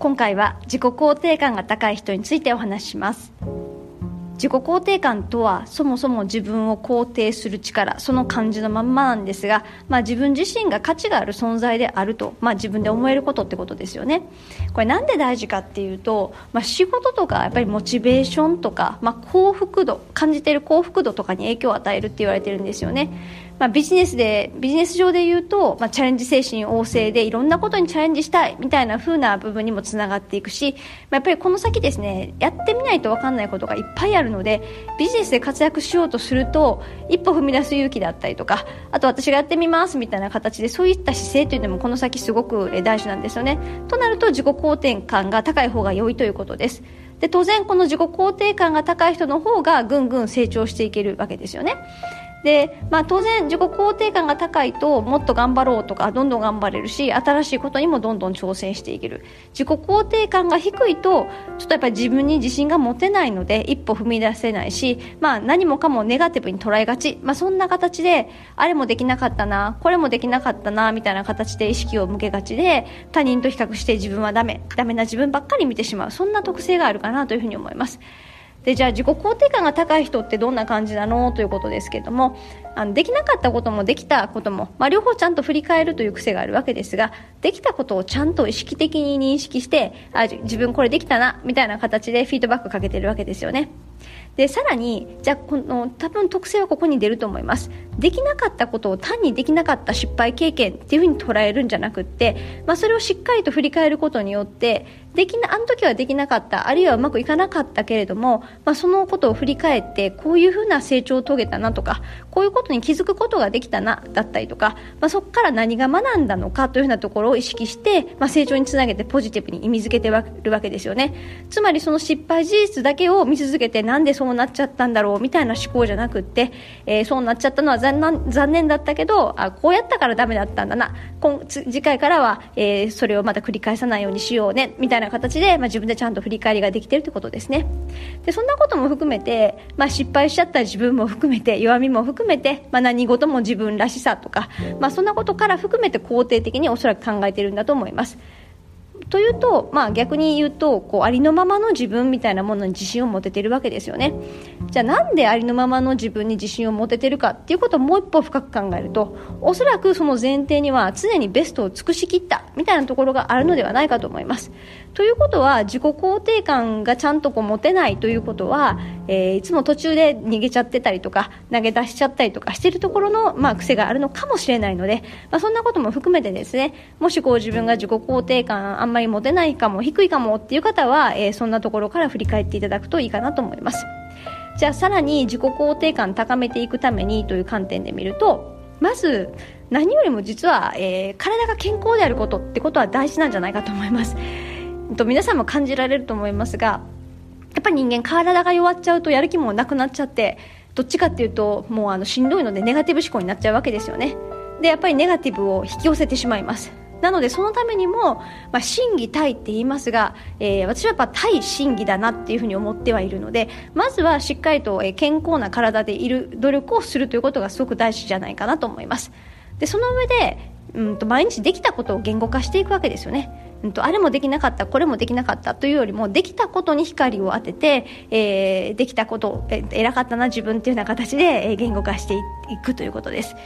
今回は自己肯定感が高い人についてお話しします。自己肯定感とはそもそも自分を肯定する力その感じのまんまなんですが、まあ、自分自身が価値がある存在であると、まあ、自分で思えることってことですよね。これなんで大事かっていうと、まあ、仕事とかやっぱりモチベーションとか、ま、幸福度感じてる幸福度とかに影響を与えるって言われてるんですよね。まあ、ビジネスでビジネス上で言うと、まあ、チャレンジ精神旺盛でいろんなことにチャレンジしたいみたいな風な部分にもつながっていくし、まあ、やっぱりこの先ですねやってみないと分かんないことがいっぱいあるのでビジネスで活躍しようとすると一歩踏み出す勇気だったりとかあと私がやってみますみたいな形でそういった姿勢というのもこの先すごく大事なんですよね。となると自己肯定感が高い方が良いということです。で当然この自己肯定感が高い人の方がぐんぐん成長していけるわけですよね。で、まあ、当然自己肯定感が高いともっと頑張ろうとかどんどん頑張れるし新しいことにもどんどん挑戦していける。自己肯定感が低いとちょっとやっぱり自分に自信が持てないので一歩踏み出せないし、まあ、何もかもネガティブに捉えがち、まあ、そんな形であれもできなかったなこれもできなかったなみたいな形で意識を向けがちで他人と比較して自分はダメダメな自分ばっかり見てしまう。そんな特性があるかなというふうに思います。でじゃあ自己肯定感が高い人ってどんな感じなの？ということですけどもあのできなかったこともできたことも、まあ、両方ちゃんと振り返るという癖があるわけですができたことをちゃんと意識的に認識してあ自分これできたなみたいな形でフィードバックかけてるわけですよね。でさらにじゃこの多分特性はここに出ると思います。できなかったことを単にできなかった失敗経験っていうふうに捉えるんじゃなくって、まあ、それをしっかりと振り返ることによってできなあの時はできなかった。あるいはうまくいかなかったけれども、まあ、そのことを振り返ってこういうふうな成長を遂げたなとかこういうことに気づくことができたなだったりとか、まあ、そこから何が学んだのかというふうなところを意識して、まあ、成長につなげてポジティブに意味づけてるわけですよね。つまりその失敗事実だけを見続けてなんでそううなっちゃったんだろうみたいな思考じゃなくって、えー、そうなっちゃったのは残念だったけどあこうやったからダメだったんだな。今次回からは、えー、それをまた繰り返さないようにしようね。みたいな形で、まあ、自分でちゃんと振り返りができてるってことですね。でそんなことも含めて、まあ、失敗しちゃった自分も含めて弱みも含めて、まあ、何事も自分らしさとか、まあ、そんなことから含めて肯定的におそらく考えてるんだと思います。というと、まあ、逆に言うとこうありのままの自分みたいなものに自信を持ててるわけですよね。じゃあなんでありのままの自分に自信を持ててるかっていうことをもう一歩深く考えるとおそらくその前提には常にベストを尽くしきったみたいなところがあるのではないかと思います。ということは自己肯定感がちゃんとこう持てないということは、えー、いつも途中で逃げちゃってたりとか投げ出しちゃったりとかしているところの、まあ、癖があるのかもしれないので、まあ、そんなことも含めてですねもしこう自分が自己肯定感あんまり持てないかも低いかもっていう方は、えー、そんなところから振り返っていただくといいかなと思います。じゃあさらに自己肯定感高めていくためにという観点で見るとまず何よりも実は、えー、体が健康であることってことは大事なんじゃないかと思います。えっと皆さんも感じられると思いますがやっぱり人間体が弱っちゃうとやる気もなくなっちゃってどっちかっていうともうあのしんどいのでネガティブ思考になっちゃうわけですよね。でやっぱりネガティブを引き寄せてしまいます。なのでそのためにも、まあ、心技体って言いますが、えー、私はやっぱ対心技だなっていうふうに思ってはいるのでまずはしっかりと、健康な体でいる努力をするということがすごく大事じゃないかなと思いますでその上で、うんと毎日できたことを言語化していくわけですよね、あれもできなかったこれもできなかったというよりもできたことに光を当てて、えー、できたことえ偉かったな自分っていうような形で、言語化していくということです。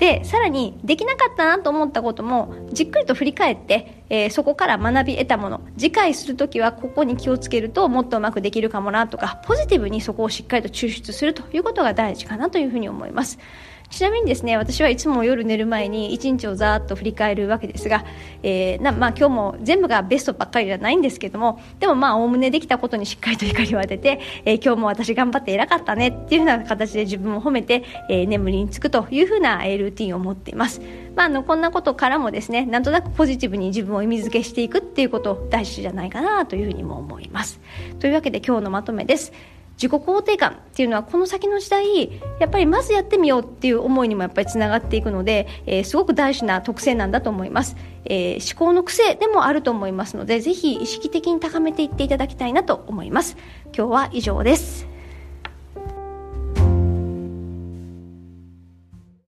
でさらにできなかったなと思ったこともじっくりと振り返って、えー、そこから学び得たもの次回する時はここに気をつけるともっとうまくできるかもなとかポジティブにそこをしっかりと抽出するということが大事かなというふうに思います。ちなみにですね私はいつも夜寝る前に1日をざーっと振り返るわけですが、えーなまあ、今日も全部がベストばっかりじゃないんですけどもでもまあおおむねできたことにしっかりと光を当てて、えー、今日も私頑張って偉かったねっていうふうな形で自分を褒めて、えー、眠りにつくというふうな、ルーティンを持っています、まあ、あのこんなことからもですねなんとなくポジティブに自分を意味付けしていくっていうこと大事じゃないかなというふうにも思います。というわけで今日のまとめです。自己肯定感っていうのはこの先の時代やっぱりまずやってみようっていう思いにもやっぱりつながっていくので、えー、すごく大事な特性なんだと思います、えー、思考の癖でもあると思いますのでぜひ意識的に高めていっていただきたいなと思います。今日は以上です。